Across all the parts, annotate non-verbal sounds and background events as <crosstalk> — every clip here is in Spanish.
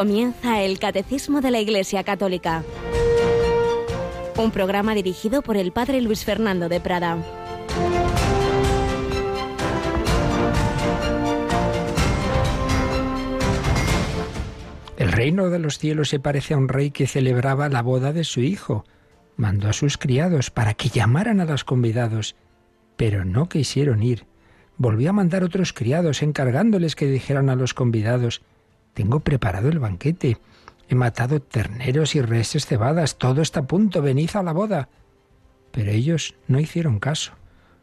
Comienza el Catecismo de la Iglesia Católica. Un programa dirigido por el Padre Luis Fernando de Prada. El reino de los cielos se parece a un rey que celebraba la boda de su hijo. Mandó a sus criados para que llamaran a los convidados, pero no quisieron ir. Volvió a mandar otros criados encargándoles que dijeran a los convidados, tengo preparado el banquete. He matado terneros y reses cebadas. Todo está a punto. Venid a la boda. Pero ellos no hicieron caso.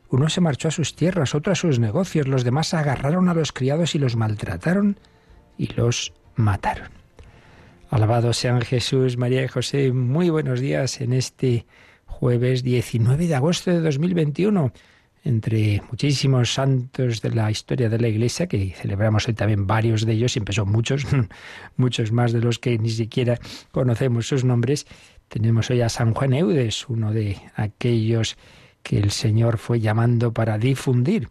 Uno se marchó a sus tierras, otro a sus negocios. Los demás agarraron a los criados y los maltrataron y los mataron. Alabado sean Jesús, María y José. Muy buenos días en este jueves 19 de agosto de 2021 entre muchísimos santos de la historia de la Iglesia, que celebramos hoy también varios de ellos, siempre son muchos, <laughs> muchos más de los que ni siquiera conocemos sus nombres, tenemos hoy a San Juan Eudes, uno de aquellos que el Señor fue llamando para difundir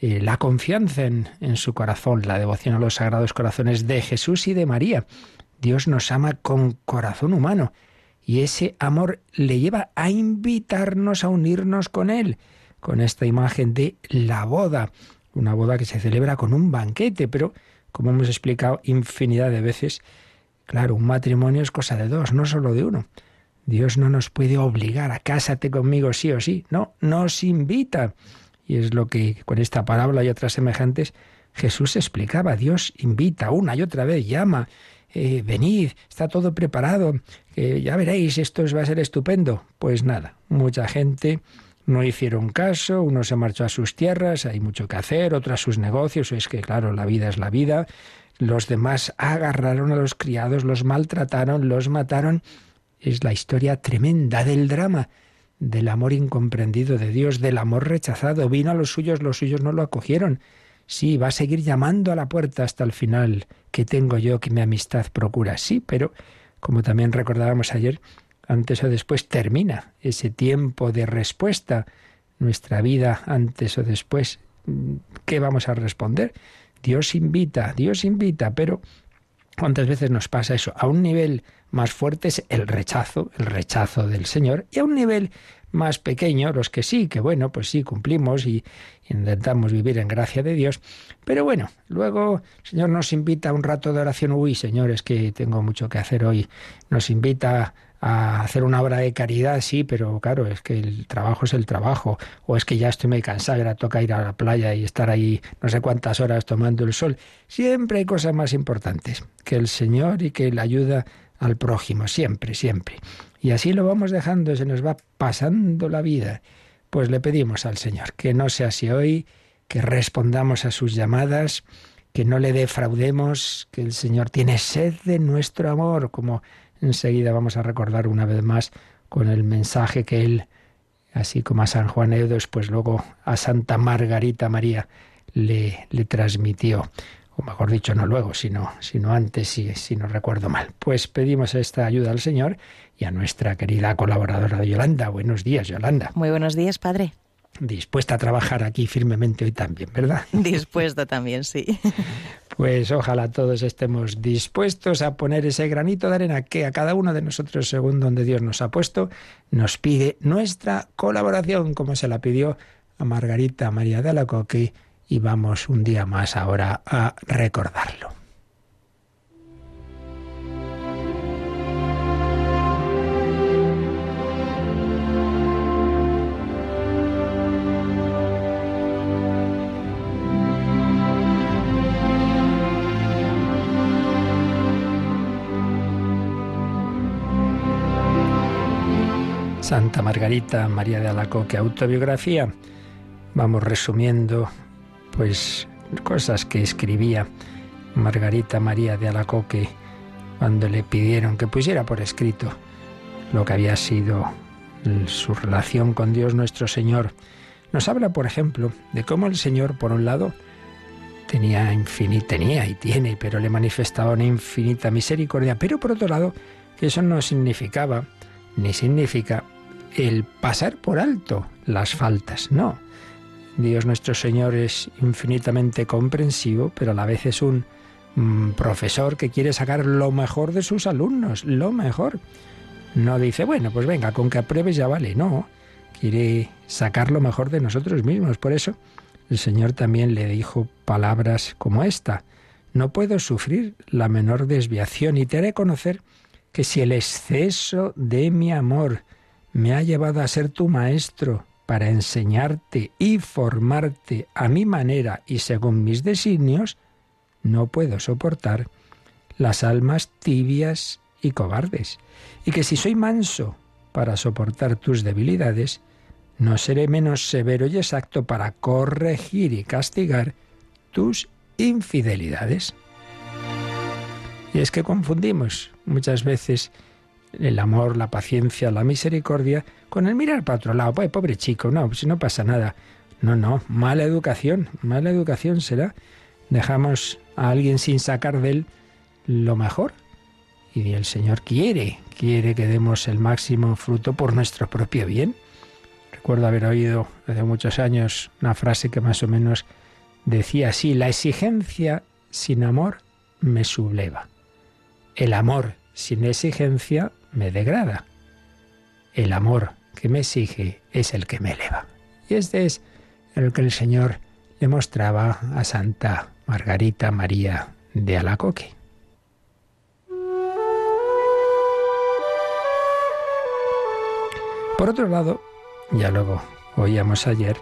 eh, la confianza en, en su corazón, la devoción a los sagrados corazones de Jesús y de María. Dios nos ama con corazón humano y ese amor le lleva a invitarnos a unirnos con Él con esta imagen de la boda, una boda que se celebra con un banquete, pero como hemos explicado infinidad de veces, claro, un matrimonio es cosa de dos, no solo de uno. Dios no nos puede obligar a cásate conmigo sí o sí, no, nos invita. Y es lo que con esta parábola y otras semejantes Jesús explicaba. Dios invita una y otra vez, llama, eh, venid, está todo preparado, ya veréis, esto va a ser estupendo. Pues nada, mucha gente no hicieron caso, uno se marchó a sus tierras, hay mucho que hacer, otro a sus negocios, es que claro, la vida es la vida. Los demás agarraron a los criados, los maltrataron, los mataron. Es la historia tremenda del drama, del amor incomprendido de Dios, del amor rechazado. Vino a los suyos, los suyos no lo acogieron. Sí, va a seguir llamando a la puerta hasta el final. ¿Qué tengo yo que mi amistad procura? Sí, pero como también recordábamos ayer, antes o después termina ese tiempo de respuesta. Nuestra vida antes o después, ¿qué vamos a responder? Dios invita, Dios invita, pero ¿cuántas veces nos pasa eso? A un nivel más fuerte es el rechazo, el rechazo del Señor, y a un nivel más pequeño, los que sí, que bueno, pues sí, cumplimos y intentamos vivir en gracia de Dios, pero bueno, luego el Señor nos invita a un rato de oración, uy, Señor, es que tengo mucho que hacer hoy, nos invita a hacer una obra de caridad, sí, pero claro, es que el trabajo es el trabajo, o es que ya estoy muy cansado, ahora toca ir a la playa y estar ahí no sé cuántas horas tomando el sol. Siempre hay cosas más importantes que el Señor y que la ayuda al prójimo, siempre, siempre. Y así lo vamos dejando, se nos va pasando la vida. Pues le pedimos al Señor que no sea así hoy, que respondamos a sus llamadas, que no le defraudemos, que el Señor tiene sed de nuestro amor, como Enseguida vamos a recordar una vez más con el mensaje que él, así como a San Juan Eudes, pues luego a Santa Margarita María le, le transmitió o mejor dicho, no luego, sino, sino antes, si, si no recuerdo mal. Pues pedimos esta ayuda al Señor y a nuestra querida colaboradora Yolanda. Buenos días, Yolanda. Muy buenos días, Padre. Dispuesta a trabajar aquí firmemente hoy también, ¿verdad? <laughs> Dispuesta también, sí. Pues ojalá todos estemos dispuestos a poner ese granito de arena que a cada uno de nosotros, según donde Dios nos ha puesto, nos pide nuestra colaboración, como se la pidió a Margarita María de Alacoque, y vamos un día más ahora a recordarlo. Santa Margarita María de Alacoque, autobiografía. Vamos resumiendo, pues, cosas que escribía Margarita María de Alacoque cuando le pidieron que pusiera por escrito lo que había sido su relación con Dios nuestro Señor. Nos habla, por ejemplo, de cómo el Señor, por un lado, tenía infinita, tenía y tiene, pero le manifestaba una infinita misericordia, pero por otro lado, que eso no significaba ni significa el pasar por alto las faltas, no. Dios nuestro Señor es infinitamente comprensivo, pero a la vez es un mm, profesor que quiere sacar lo mejor de sus alumnos, lo mejor. No dice, bueno, pues venga, con que apruebes ya vale. No, quiere sacar lo mejor de nosotros mismos. Por eso el Señor también le dijo palabras como esta. No puedo sufrir la menor desviación y te haré conocer que si el exceso de mi amor me ha llevado a ser tu maestro para enseñarte y formarte a mi manera y según mis designios, no puedo soportar las almas tibias y cobardes, y que si soy manso para soportar tus debilidades, no seré menos severo y exacto para corregir y castigar tus infidelidades. Y es que confundimos muchas veces el amor, la paciencia, la misericordia con el mirar para otro lado. Pues pobre chico, no, si no pasa nada. No, no, mala educación, mala educación será. Dejamos a alguien sin sacar de él lo mejor. Y el Señor quiere, quiere que demos el máximo fruto por nuestro propio bien. Recuerdo haber oído hace muchos años una frase que más o menos decía así, la exigencia sin amor me subleva. El amor sin exigencia me degrada. El amor que me exige es el que me eleva. Y este es el que el Señor le mostraba a Santa Margarita María de Alacoque. Por otro lado, ya luego oíamos ayer,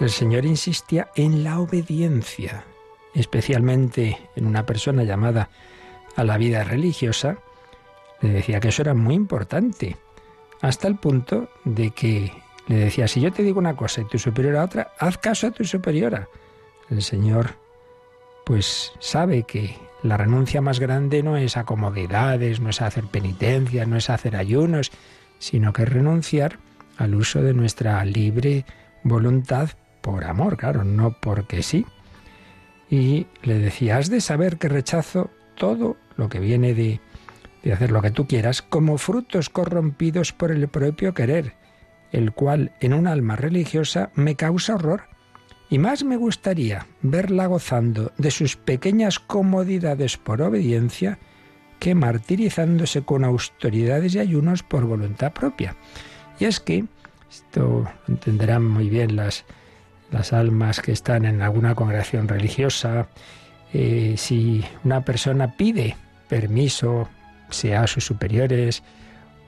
el Señor insistía en la obediencia, especialmente en una persona llamada a la vida religiosa, le decía que eso era muy importante, hasta el punto de que le decía, si yo te digo una cosa y tu superior a otra, haz caso a tu superiora. El Señor pues sabe que la renuncia más grande no es a comodidades, no es a hacer penitencia, no es a hacer ayunos, sino que es renunciar al uso de nuestra libre voluntad por amor, claro, no porque sí. Y le decía, has de saber que rechazo todo lo que viene de, de hacer lo que tú quieras, como frutos corrompidos por el propio querer, el cual en un alma religiosa me causa horror. Y más me gustaría verla gozando de sus pequeñas comodidades por obediencia que martirizándose con austeridades y ayunos por voluntad propia. Y es que, esto entenderán muy bien las, las almas que están en alguna congregación religiosa, eh, si una persona pide permiso, sea a sus superiores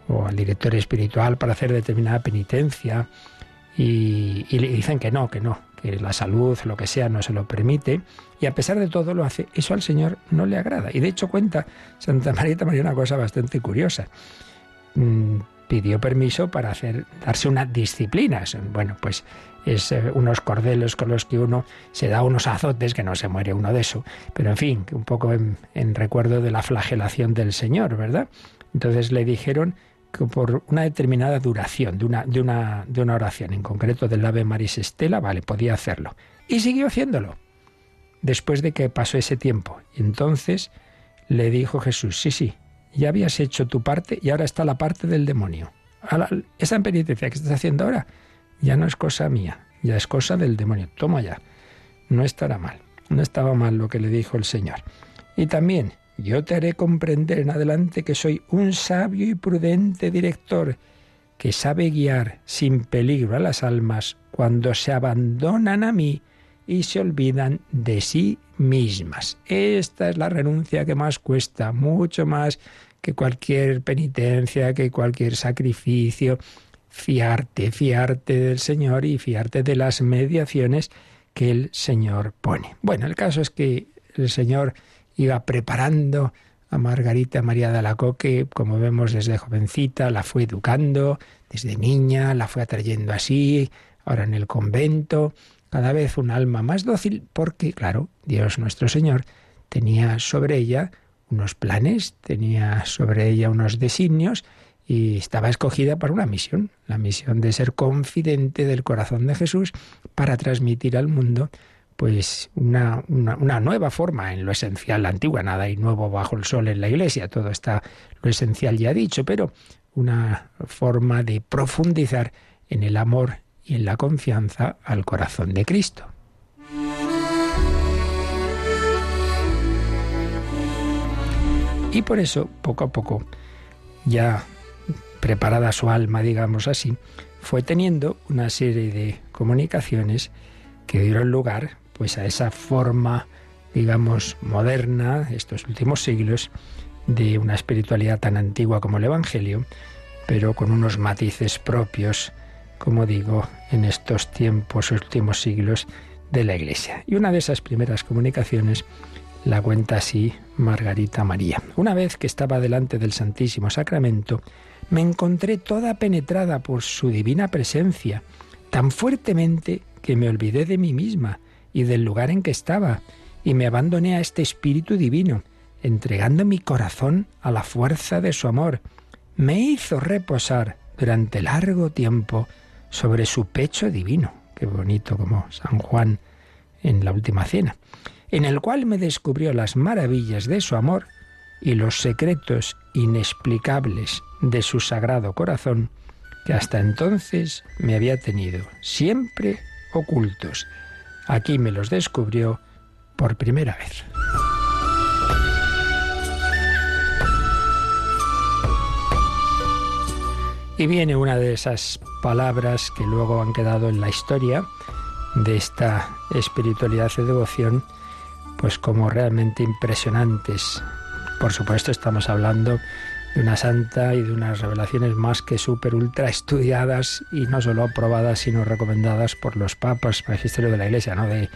o al director espiritual para hacer determinada penitencia y, le dicen que no, que no, que la salud, lo que sea, no se lo permite, y a pesar de todo lo hace, eso al Señor no le agrada. Y de hecho cuenta Santa María María una cosa bastante curiosa. Pidió permiso para hacer, darse una disciplina. Bueno, pues es eh, unos cordelos con los que uno se da unos azotes, que no se muere uno de eso, pero en fin, un poco en, recuerdo de la flagelación del Señor, ¿verdad? Entonces le dijeron que por una determinada duración de una, de una, de una oración, en concreto del Ave Maris Estela, vale, podía hacerlo. Y siguió haciéndolo, después de que pasó ese tiempo. Entonces le dijo Jesús, sí, sí, ya habías hecho tu parte y ahora está la parte del demonio. Esa penitencia que estás haciendo ahora, ya no es cosa mía, ya es cosa del demonio. Toma ya. No estará mal. No estaba mal lo que le dijo el Señor. Y también, yo te haré comprender en adelante que soy un sabio y prudente director que sabe guiar sin peligro a las almas cuando se abandonan a mí y se olvidan de sí mismas. Esta es la renuncia que más cuesta, mucho más que cualquier penitencia, que cualquier sacrificio, fiarte, fiarte del Señor y fiarte de las mediaciones que el Señor pone. Bueno, el caso es que el Señor iba preparando a Margarita María de Alacoque, como vemos desde jovencita, la fue educando, desde niña, la fue atrayendo así, ahora en el convento, cada vez un alma más dócil, porque, claro, Dios nuestro Señor tenía sobre ella unos planes, tenía sobre ella unos designios, y estaba escogida para una misión, la misión de ser confidente del corazón de Jesús para transmitir al mundo pues una, una, nueva forma en lo esencial, la antigua, nada y nuevo bajo el sol en la iglesia, todo está lo esencial ya dicho, pero una forma de profundizar en el amor y en la confianza al corazón de Cristo. Y por eso, poco a poco, ya preparada su alma, digamos así, fue teniendo una serie de comunicaciones que dieron lugar pues a esa forma, digamos, moderna, estos últimos siglos, de una espiritualidad tan antigua como el Evangelio, pero con unos matices propios, como digo, en estos tiempos, últimos siglos de la Iglesia. Y una de esas primeras comunicaciones la cuenta así Margarita María. Una vez que estaba delante del Santísimo Sacramento, me encontré toda penetrada por su divina presencia, tan fuertemente que me olvidé de mí misma y del lugar en que estaba, y me abandoné a este Espíritu Divino, entregando mi corazón a la fuerza de su amor. Me hizo reposar durante largo tiempo sobre su pecho divino. Qué bonito como San Juan en la última cena en el cual me descubrió las maravillas de su amor y los secretos inexplicables de su sagrado corazón, que hasta entonces me había tenido siempre ocultos. Aquí me los descubrió por primera vez. Y viene una de esas palabras que luego han quedado en la historia de esta espiritualidad y devoción, pues como realmente impresionantes. Por supuesto estamos hablando de una santa y de unas revelaciones más que súper ultra estudiadas y no solo aprobadas sino recomendadas por los papas, magisterio de la Iglesia, no de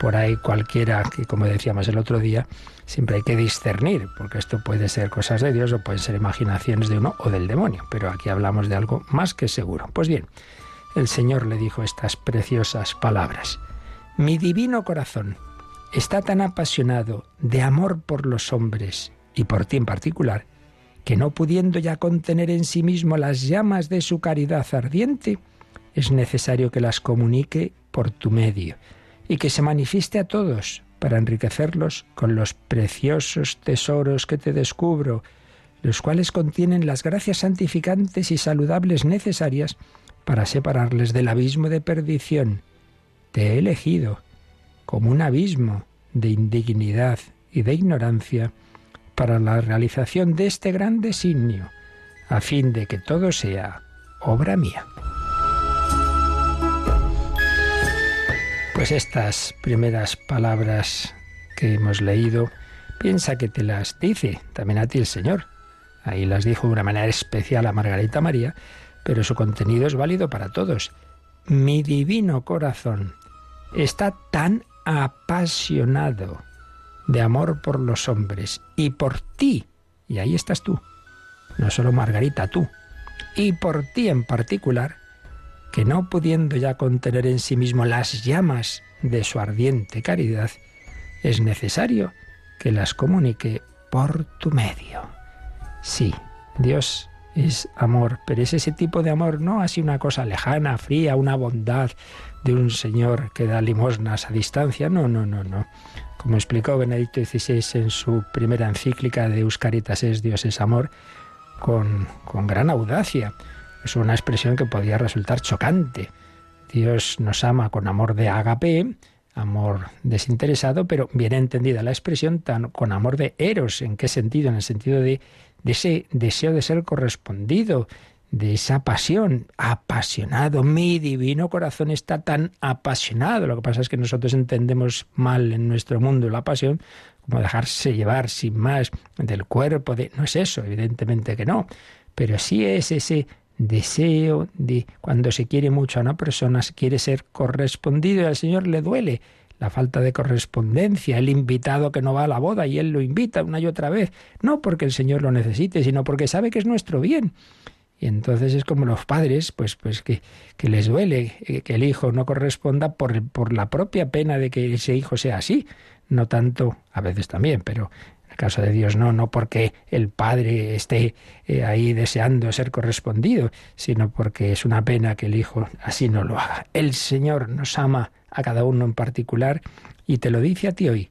por ahí cualquiera que como decíamos el otro día, siempre hay que discernir, porque esto puede ser cosas de Dios o pueden ser imaginaciones de uno o del demonio, pero aquí hablamos de algo más que seguro. Pues bien, el Señor le dijo estas preciosas palabras. Mi divino corazón está tan apasionado de amor por los hombres y por ti en particular, que no pudiendo ya contener en sí mismo las llamas de su caridad ardiente, es necesario que las comunique por tu medio y que se manifieste a todos para enriquecerlos con los preciosos tesoros que te descubro, los cuales contienen las gracias santificantes y saludables necesarias para separarles del abismo de perdición. Te he elegido como un abismo de indignidad y de ignorancia para la realización de este gran designio, a fin de que todo sea obra mía. Pues estas primeras palabras que hemos leído, piensa que te las dice también a ti el Señor. Ahí las dijo de una manera especial a Margarita María, pero su contenido es válido para todos. Mi divino corazón está tan apasionado de amor por los hombres y por ti, y ahí estás tú, no solo Margarita, tú, y por ti en particular, que no pudiendo ya contener en sí mismo las llamas de su ardiente caridad, es necesario que las comunique por tu medio. Sí, Dios es amor, pero es ese tipo de amor, no así una cosa lejana, fría, una bondad de un señor que da limosnas a distancia, no, no, no, no. Como explicó Benedicto XVI en su primera encíclica de Euscaritas es Dios es amor, con, con gran audacia. Es una expresión que podía resultar chocante. Dios nos ama con amor de agape, amor desinteresado, pero bien entendida la expresión tan, con amor de eros. ¿En qué sentido? En el sentido de de ese deseo de ser correspondido, de esa pasión, apasionado. Mi divino corazón está tan apasionado. Lo que pasa es que nosotros entendemos mal en nuestro mundo la pasión como dejarse llevar sin más del cuerpo. No es eso, evidentemente que no. Pero sí es ese deseo de cuando se quiere mucho a una persona, se quiere ser correspondido y al Señor le duele la falta de correspondencia, el invitado que no va a la boda y él lo invita una y otra vez, no porque el Señor lo necesite, sino porque sabe que es nuestro bien. Y entonces es como los padres, pues, pues que, que les duele eh, que el hijo no corresponda por, por la propia pena de que ese hijo sea así, no tanto, a veces también, pero caso de Dios no, no porque el padre esté eh, ahí deseando ser correspondido, sino porque es una pena que el hijo así no lo haga. El Señor nos ama a cada uno en particular y te lo dice a ti hoy.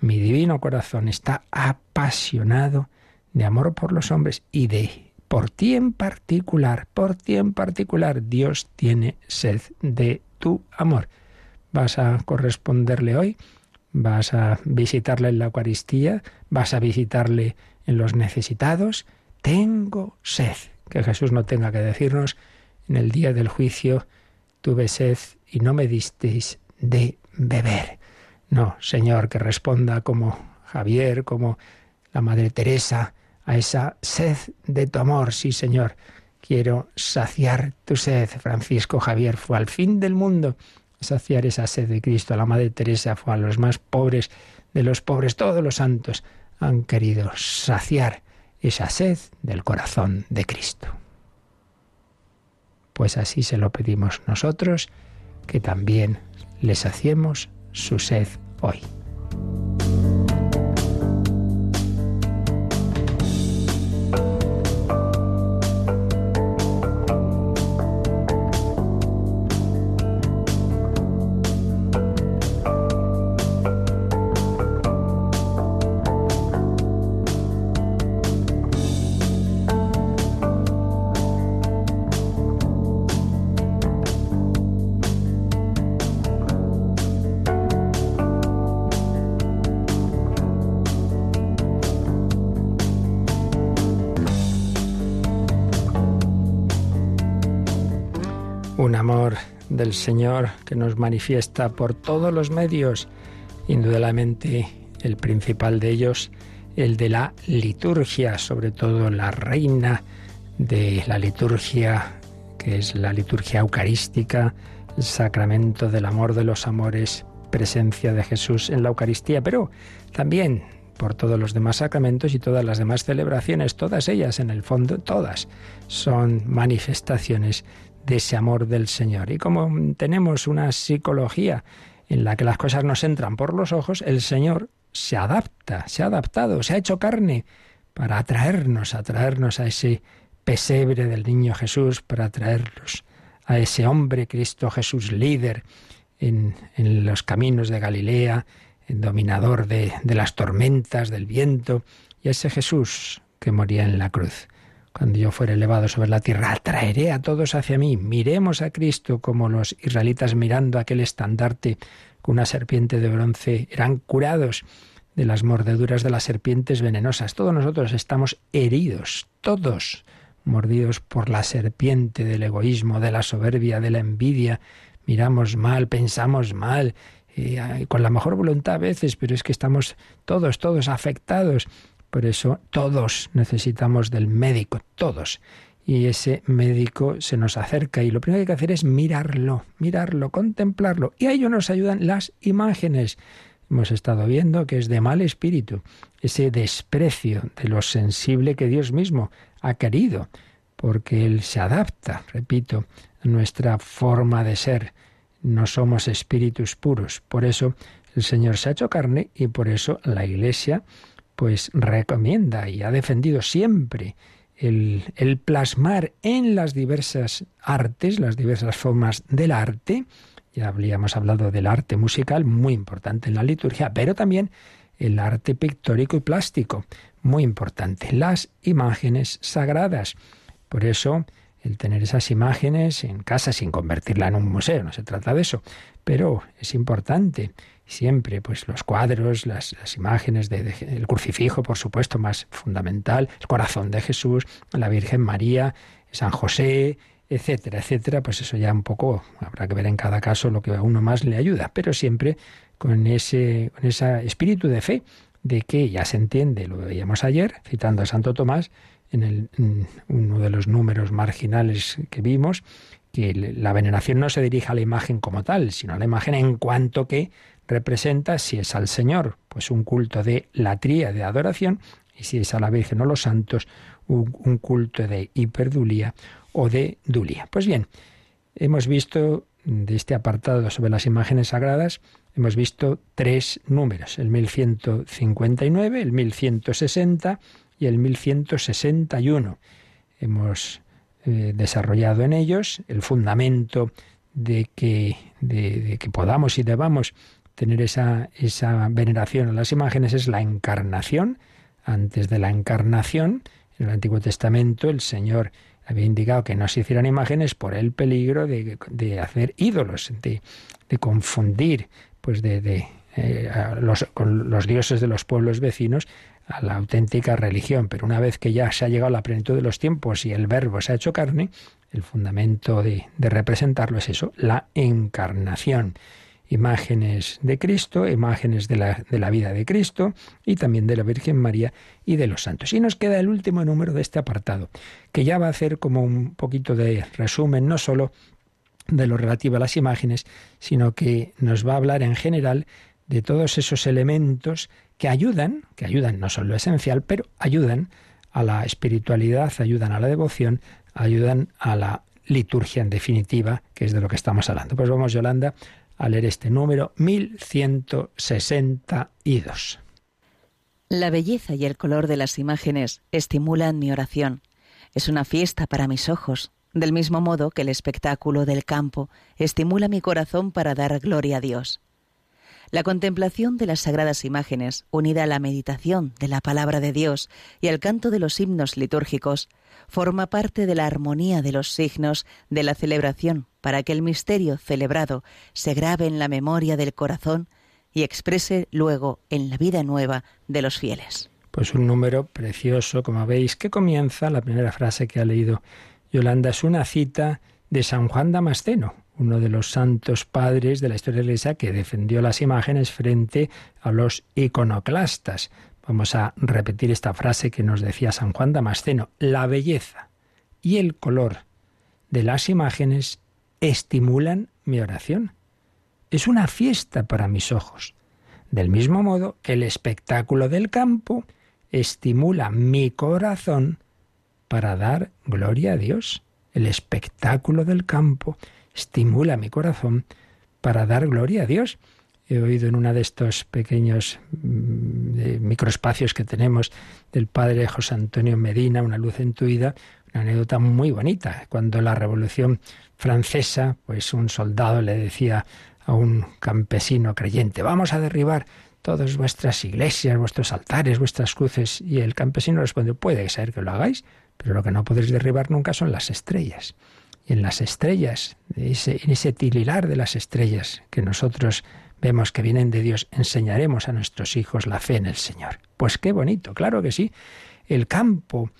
Mi divino corazón está apasionado de amor por los hombres y de por ti en particular, por ti en particular, Dios tiene sed de tu amor. Vas a corresponderle hoy, vas a visitarle en la Eucaristía, vas a visitarle en los necesitados, tengo sed. Que Jesús no tenga que decirnos en el día del juicio, tuve sed y no me disteis de beber. No, Señor, que responda como Javier, como la Madre Teresa, a esa sed de tu amor. Sí, Señor, quiero saciar tu sed. Francisco Javier fue al fin del mundo saciar esa sed de Cristo. La Madre Teresa fue a los más pobres de los pobres. Todos los santos han querido saciar esa sed del corazón de Cristo. Pues así se lo pedimos nosotros, que también les saciemos su sed hoy. Del Señor que nos manifiesta por todos los medios, indudablemente el principal de ellos, el de la liturgia, sobre todo la reina de la liturgia, que es la liturgia eucarística, el sacramento del amor de los amores, presencia de Jesús en la Eucaristía, pero también por todos los demás sacramentos y todas las demás celebraciones, todas ellas en el fondo, todas son manifestaciones de ese amor del Señor. Y como tenemos una psicología en la que las cosas nos entran por los ojos, el Señor se adapta, se ha adaptado, se ha hecho carne para atraernos, atraernos a ese pesebre del niño Jesús, para atraernos a ese hombre Cristo Jesús líder en, en los caminos de Galilea, dominador de, de las tormentas, del viento, y a ese Jesús que moría en la cruz. Cuando yo fuere elevado sobre la tierra, atraeré a todos hacia mí. Miremos a Cristo como los israelitas mirando aquel estandarte con una serpiente de bronce eran curados de las mordeduras de las serpientes venenosas. Todos nosotros estamos heridos, todos mordidos por la serpiente del egoísmo, de la soberbia, de la envidia. Miramos mal, pensamos mal, eh, con la mejor voluntad a veces, pero es que estamos todos, todos afectados por eso todos necesitamos del médico, todos. Y ese médico se nos acerca y lo primero que hay que hacer es mirarlo, mirarlo, contemplarlo. Y a ello nos ayudan las imágenes. Hemos estado viendo que es de mal espíritu, ese desprecio de lo sensible que Dios mismo ha querido, porque Él se adapta, repito, a nuestra forma de ser. No somos espíritus puros. Por eso el Señor se ha hecho carne y por eso la Iglesia pues recomienda y ha defendido siempre el, plasmar en las diversas artes, las diversas formas del arte, ya habríamos hablado del arte musical, muy importante en la liturgia, pero también el arte pictórico y plástico, muy importante, las imágenes sagradas. Por eso, el tener esas imágenes en casa sin convertirla en un museo, no se trata de eso, pero es importante siempre, pues los cuadros, las, imágenes de, crucifijo, por supuesto, más fundamental, el corazón de Jesús, la Virgen María, San José, etcétera, etcétera, pues eso ya un poco habrá que ver en cada caso lo que a uno más le ayuda, pero siempre con ese, con ese espíritu de fe, de que ya se entiende, lo veíamos ayer, citando a Santo Tomás, en, el, en uno de los números marginales que vimos, que la veneración no se dirige a la imagen como tal, sino a la imagen en cuanto que representa, si es al Señor, pues un culto de latría, de adoración, y si es a la Virgen o los santos, un, culto de hiperdulía o de dulía. Pues bien, hemos visto de este apartado sobre las imágenes sagradas, hemos visto tres números, el 1159, el 1160 y el 1161. Hemos eh, desarrollado en ellos el fundamento de que, de que podamos y debamos tener esa, esa veneración a las imágenes es la encarnación. Antes de la encarnación, en el Antiguo Testamento, el Señor había indicado que no se hicieran imágenes por el peligro de, de hacer ídolos, de, de, confundir, pues de, de eh, los, con los dioses de los pueblos vecinos a la auténtica religión, pero una vez que ya se ha llegado a la plenitud de los tiempos y el verbo se ha hecho carne, el fundamento de, de representarlo es eso, la encarnación imágenes de Cristo, imágenes de la, de la, vida de Cristo y también de la Virgen María y de los santos. Y nos queda el último número de este apartado, que ya va a hacer como un poquito de resumen, no solo de lo relativo a las imágenes, sino que nos va a hablar en general de todos esos elementos que ayudan, que ayudan, no son lo esencial, pero ayudan a la espiritualidad, ayudan a la devoción, ayudan a la liturgia en definitiva, que es de lo que estamos hablando. Pues vamos, Yolanda, a leer este número 1162. La belleza y el color de las imágenes estimulan mi oración. Es una fiesta para mis ojos, del mismo modo que el espectáculo del campo estimula mi corazón para dar gloria a Dios. La contemplación de las sagradas imágenes, unida a la meditación de la palabra de Dios y al canto de los himnos litúrgicos, forma parte de la armonía de los signos de la celebración para que el misterio celebrado se grabe en la memoria del corazón y exprese luego en la vida nueva de los fieles. Pues un número precioso, como veis, que comienza, la primera frase que ha leído Yolanda, es una cita de San Juan Damasceno, uno de los santos padres de la historia de Iglesia que defendió las imágenes frente a los iconoclastas. Vamos a repetir esta frase que nos decía San Juan Damasceno. La belleza y el color de las imágenes estimulan mi oración. Es una fiesta para mis ojos. Del mismo modo el espectáculo del campo estimula mi corazón para dar gloria a Dios. El espectáculo del campo estimula mi corazón para dar gloria a Dios. He oído en uno de estos pequeños mm, microespacios que tenemos del padre José Antonio Medina, Una luz en tu vida, una anécdota muy bonita. Cuando la Revolución Francesa, pues un soldado le decía a un campesino creyente, vamos a derribar todas vuestras iglesias, vuestros altares, vuestras cruces. Y el campesino respondió, puede ser que lo hagáis, pero lo que no podéis derribar nunca son las estrellas en las estrellas, en ese tililar de las estrellas que nosotros vemos que vienen de Dios, enseñaremos a nuestros hijos la fe en el Señor. Pues qué bonito, claro que sí. El campo,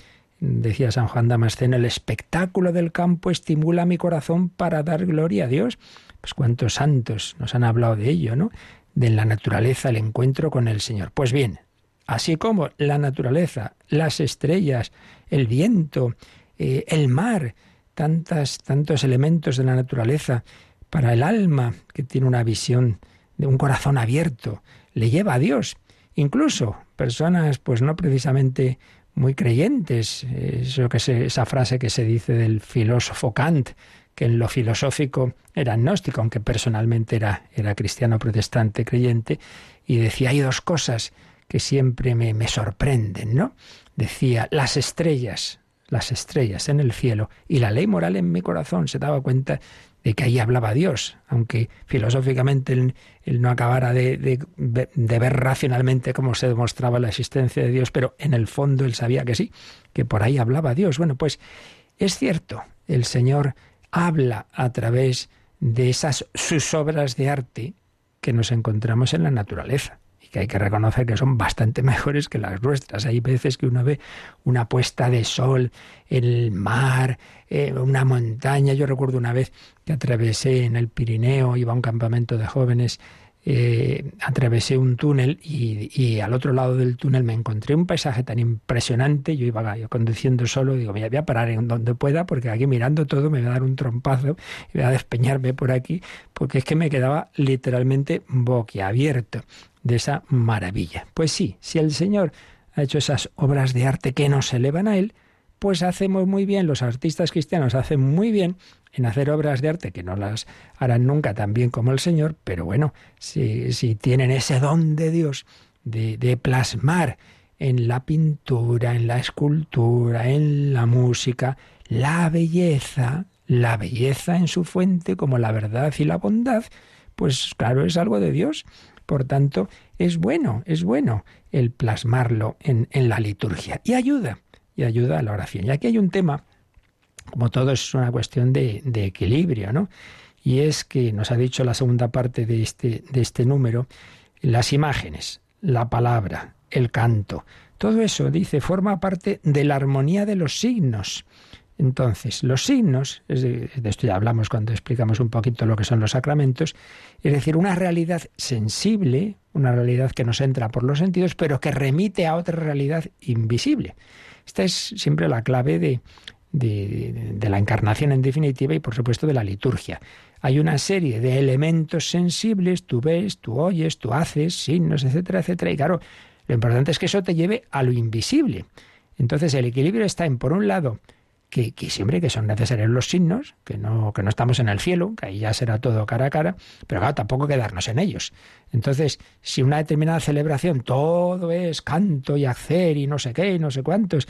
decía San Juan Damasceno, el espectáculo del campo estimula mi corazón para dar gloria a Dios. Pues cuántos santos nos han hablado de ello, ¿no? De la naturaleza, el encuentro con el Señor. Pues bien, así como la naturaleza, las estrellas, el viento, eh, el mar, tantas, tantos elementos de la naturaleza para el alma que tiene una visión de un corazón abierto, le lleva a Dios. Incluso personas, pues no precisamente muy creyentes, que esa frase que se dice del filósofo Kant, que en lo filosófico era agnóstico, aunque personalmente era, era cristiano protestante creyente, y decía, hay dos cosas que siempre me, me sorprenden, ¿no? Decía, las estrellas, las estrellas en el cielo y la ley moral en mi corazón. Se daba cuenta de que ahí hablaba Dios, aunque filosóficamente él, no acabara de, de, de, ver racionalmente cómo se demostraba la existencia de Dios, pero en el fondo él sabía que sí, que por ahí hablaba Dios. Bueno, pues es cierto, el Señor habla a través de esas sus obras de arte que nos encontramos en la naturaleza que hay que reconocer que son bastante <laughs> mejores que las nuestras. Hay veces que uno ve una puesta de sol, el mar, eh, una montaña. Yo recuerdo una vez que atravesé en el Pirineo, iba a un campamento de jóvenes, eh, atravesé un túnel y, al otro lado del túnel me encontré un paisaje tan impresionante. Yo iba conduciendo solo, digo, me voy a parar en donde pueda porque aquí mirando todo me voy a dar un trompazo y voy a despeñarme por aquí porque es que me quedaba literalmente boquiabierto de esa maravilla. Pues sí, si el Señor ha hecho esas obras de arte que nos elevan a Él, pues hacemos muy bien, los artistas cristianos hacen muy bien en hacer obras de arte que no las harán nunca tan bien como el Señor, pero bueno, si, si tienen ese don de Dios de, de plasmar en la pintura, en la escultura, en la música, la belleza, la belleza en su fuente como la verdad y la bondad, pues claro, es algo de Dios. Por tanto, es bueno, es bueno el plasmarlo en, la liturgia y ayuda, y ayuda a la oración. Y aquí hay un tema, como todo es una cuestión de, equilibrio, ¿no? Y es que nos ha dicho la segunda parte de este, de este número, las imágenes, la palabra, el canto, Todo eso, dice, forma parte de la armonía de los signos. Entonces, los signos, de, esto ya hablamos cuando explicamos un poquito lo que son los sacramentos, es decir, una realidad sensible, una realidad que nos entra por los sentidos, pero que remite a otra realidad invisible. Esta es siempre la clave de, de, la encarnación en definitiva y por supuesto de la liturgia. Hay una serie de elementos sensibles, tú ves, tú oyes, tú haces, signos, etcétera, etcétera. Y claro, lo importante es que eso te lleve a lo invisible. Entonces el equilibrio está en, por un lado, que, siempre que son necesarios los signos, que no, que no estamos en el cielo, que ahí ya será todo cara a cara, pero claro, tampoco quedarnos en ellos. Entonces, si una determinada celebración todo es canto y hacer y no sé qué y no sé cuántos,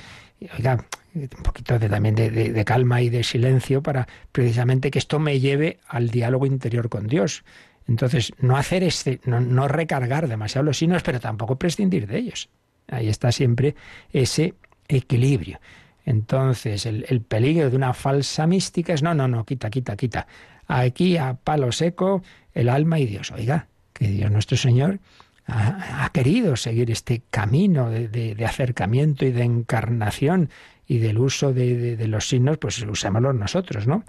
oiga, un poquito de, también de, calma y de silencio para precisamente que esto me lleve al diálogo interior con Dios. Entonces, no hacer este, no, no recargar demasiado los signos, pero tampoco prescindir de ellos. Ahí está siempre ese equilibrio. Entonces, el, el, peligro de una falsa mística es, no, no, no, quita, quita, quita. Aquí a palo seco el alma y Dios. Oiga, que Dios nuestro Señor ha, querido seguir este camino de, acercamiento y de encarnación y del uso de, de los signos, pues usémoslos nosotros, ¿no?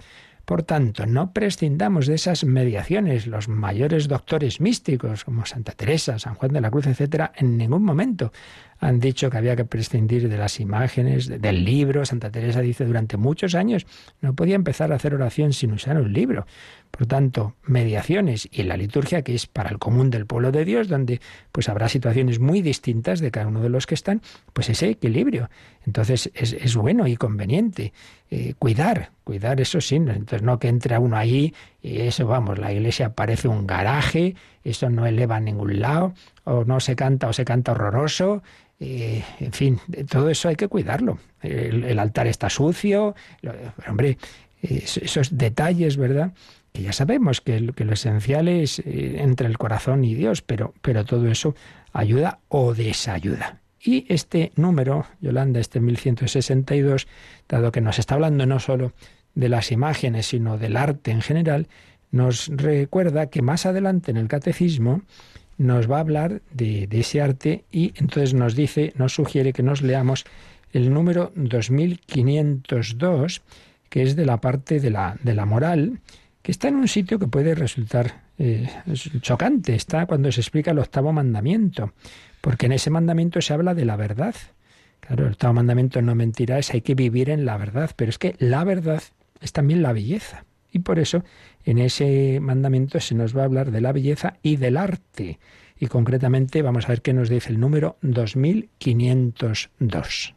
Por tanto, no prescindamos de esas mediaciones. Los mayores doctores místicos, como Santa Teresa, San Juan de la Cruz, etcétera, en ningún momento han dicho que había que prescindir de las imágenes, del libro. Santa Teresa dice durante muchos años no podía empezar a hacer oración sin usar un libro. Por tanto, mediaciones y la liturgia, que es para el común del pueblo de Dios, donde pues habrá situaciones muy distintas de cada uno de los que están, pues ese equilibrio. Entonces es, bueno y conveniente eh, cuidar, cuidar esos signos. Entonces no que entre uno ahí y eso, vamos, la iglesia parece un garaje, eso no eleva a ningún lado, o no se canta o se canta horroroso, en fin, todo eso hay que cuidarlo. El, altar está sucio, hombre, esos detalles, ¿verdad? Que ya sabemos que, lo esencial es eh, entre el corazón y Dios, pero, pero todo eso ayuda o desayuda. Y este número, Yolanda, este 1162, dado que nos está hablando no solo de las imágenes, sino del arte en general, nos recuerda que más adelante en el catecismo nos va a hablar de, ese arte y entonces nos dice, nos sugiere que nos leamos el número 2502, que es de la parte de la, de la moral, que está en un sitio que puede resultar eh, chocante, está cuando se explica el octavo mandamiento, porque en ese mandamiento se habla de la verdad. Claro, el octavo mandamiento no mentirá, es hay que vivir en la verdad, pero es que la verdad es también la belleza. Y por eso en ese mandamiento se nos va a hablar de la belleza y del arte. Y concretamente vamos a ver qué nos dice el número 2502.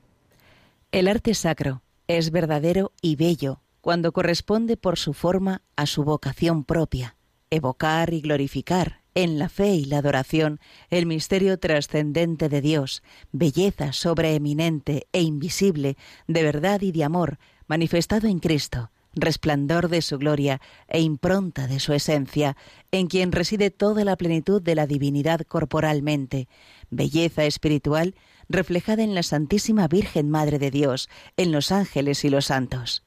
El arte sacro es verdadero y bello cuando corresponde por su forma a su vocación propia, evocar y glorificar en la fe y la adoración el misterio trascendente de Dios, belleza sobreeminente e invisible de verdad y de amor manifestado en Cristo, resplandor de su gloria e impronta de su esencia, en quien reside toda la plenitud de la divinidad corporalmente, belleza espiritual reflejada en la Santísima Virgen Madre de Dios, en los ángeles y los santos.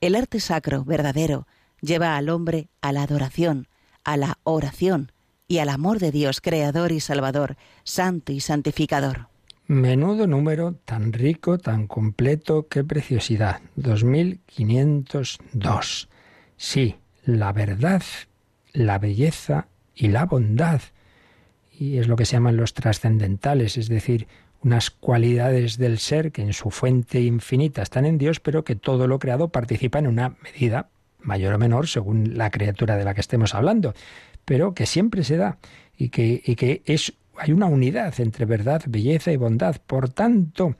El arte sacro verdadero lleva al hombre a la adoración, a la oración y al amor de Dios Creador y Salvador, Santo y Santificador. Menudo número, tan rico, tan completo, qué preciosidad. 2502. Sí, la verdad, la belleza y la bondad. Y es lo que se llaman los trascendentales, es decir, unas cualidades del ser que en su fuente infinita están en Dios, pero que todo lo creado participa en una medida mayor o menor según la criatura de la que estemos hablando, pero que siempre se da y que, y que es hay una unidad entre verdad, belleza y bondad. Por tanto,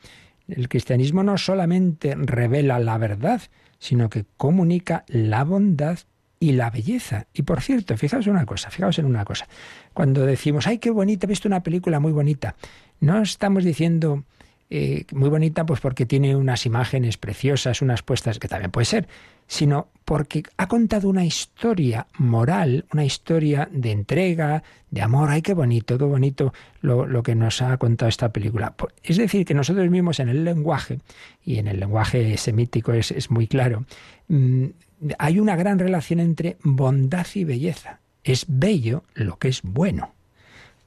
el cristianismo no solamente revela la verdad, sino que comunica la bondad y la belleza. Y por cierto, fijaos una cosa, en una cosa. Cuando decimos, ay, qué bonita, he visto una película muy bonita, no estamos diciendo eh, muy bonita pues porque tiene unas imágenes preciosas, unas puestas, que también puede ser, sino porque ha contado una historia moral, una historia de entrega, de amor. ¡Ay, qué bonito, qué bonito lo, lo, que nos ha contado esta película! Es decir, que nosotros mismos en el lenguaje, y en el lenguaje semítico es, es muy claro, mm, hay una gran relación entre bondad y belleza. Es bello lo que es bueno.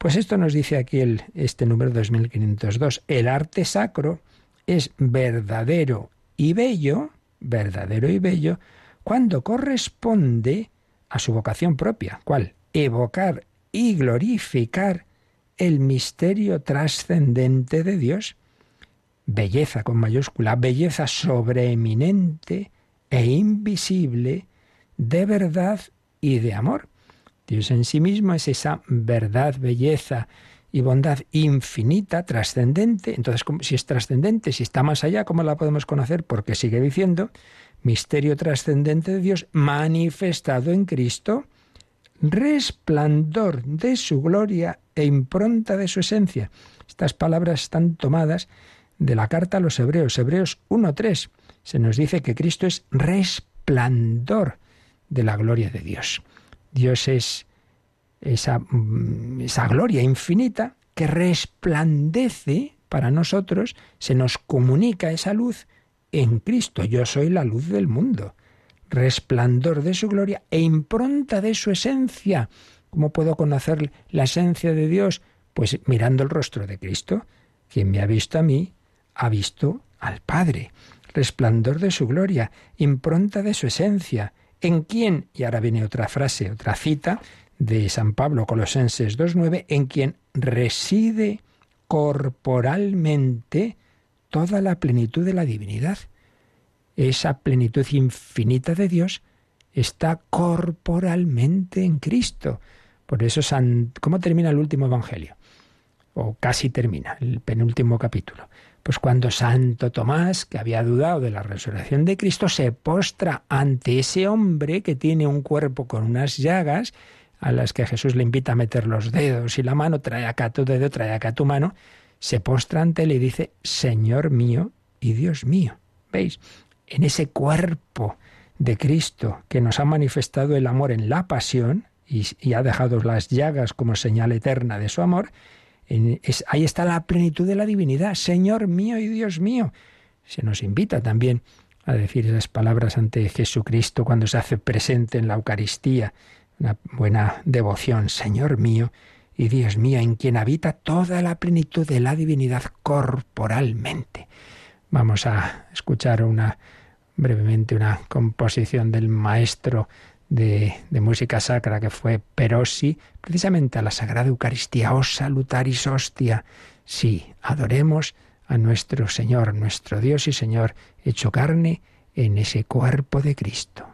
Pues esto nos dice aquí el, este número 2502. El arte sacro es verdadero y bello, verdadero y bello, cuando corresponde a su vocación propia. ¿Cuál? Evocar y glorificar el misterio trascendente de Dios. Belleza con mayúscula, belleza sobreeminente e invisible de verdad y de amor. Dios en sí mismo es esa verdad, belleza y bondad infinita, trascendente. Entonces, si es trascendente, si está más allá, ¿cómo la podemos conocer? Porque sigue diciendo, misterio trascendente de Dios manifestado en Cristo, resplandor de su gloria e impronta de su esencia. Estas palabras están tomadas de la carta a los Hebreos, Hebreos 1.3. Se nos dice que Cristo es resplandor de la gloria de Dios. Dios es esa, mm, esa gloria infinita que resplandece para nosotros, se nos comunica esa luz en Cristo. Yo soy la luz del mundo, resplandor de su gloria e impronta de su esencia. ¿Cómo puedo conocer la esencia de Dios? Pues mirando el rostro de Cristo. Quien me ha visto a mí, ha visto al Padre. Resplandor de su gloria, impronta de su esencia. ¿En quién? Y ahora viene otra frase, otra cita de San Pablo, Colosenses 2.9, en quien reside corporalmente toda la plenitud de la divinidad. Esa plenitud infinita de Dios está corporalmente en Cristo. Por eso, San, ¿cómo termina el último Evangelio? O casi termina, el penúltimo capítulo. Pues cuando Santo Tomás, que había dudado de la resurrección de Cristo, se postra ante ese hombre que tiene un cuerpo con unas llagas, a las que Jesús le invita a meter los dedos y la mano, trae acá tu dedo, trae acá tu mano, se postra ante él y dice, Señor mío y Dios mío. ¿Veis? En ese cuerpo de Cristo que nos ha manifestado el amor en la pasión y, ha dejado las llagas como señal eterna de su amor, ahí está la plenitud de la divinidad, Señor mío y Dios mío. Se nos invita también a decir esas palabras ante Jesucristo cuando se hace presente en la Eucaristía, una buena devoción, Señor mío y Dios mío, en quien habita toda la plenitud de la divinidad corporalmente. Vamos a escuchar una brevemente una composición del maestro de, música sacra que fue Perosi, precisamente a la Sagrada Eucaristía, os salutaris hostia. Sí, adoremos a nuestro Señor, nuestro Dios y Señor, hecho carne en ese cuerpo de Cristo.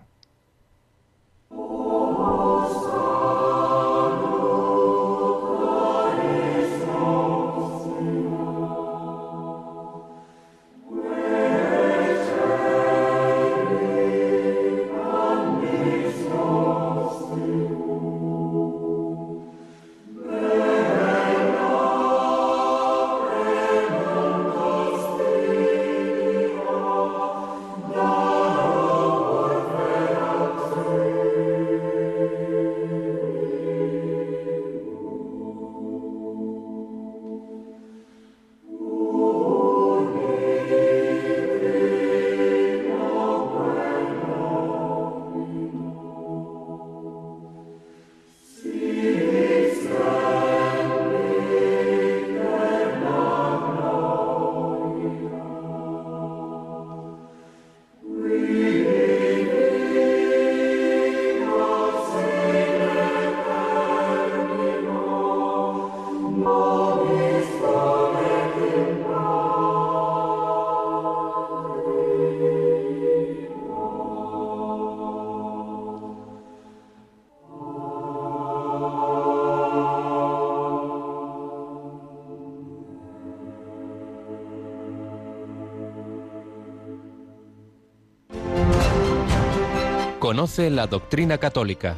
La doctrina católica.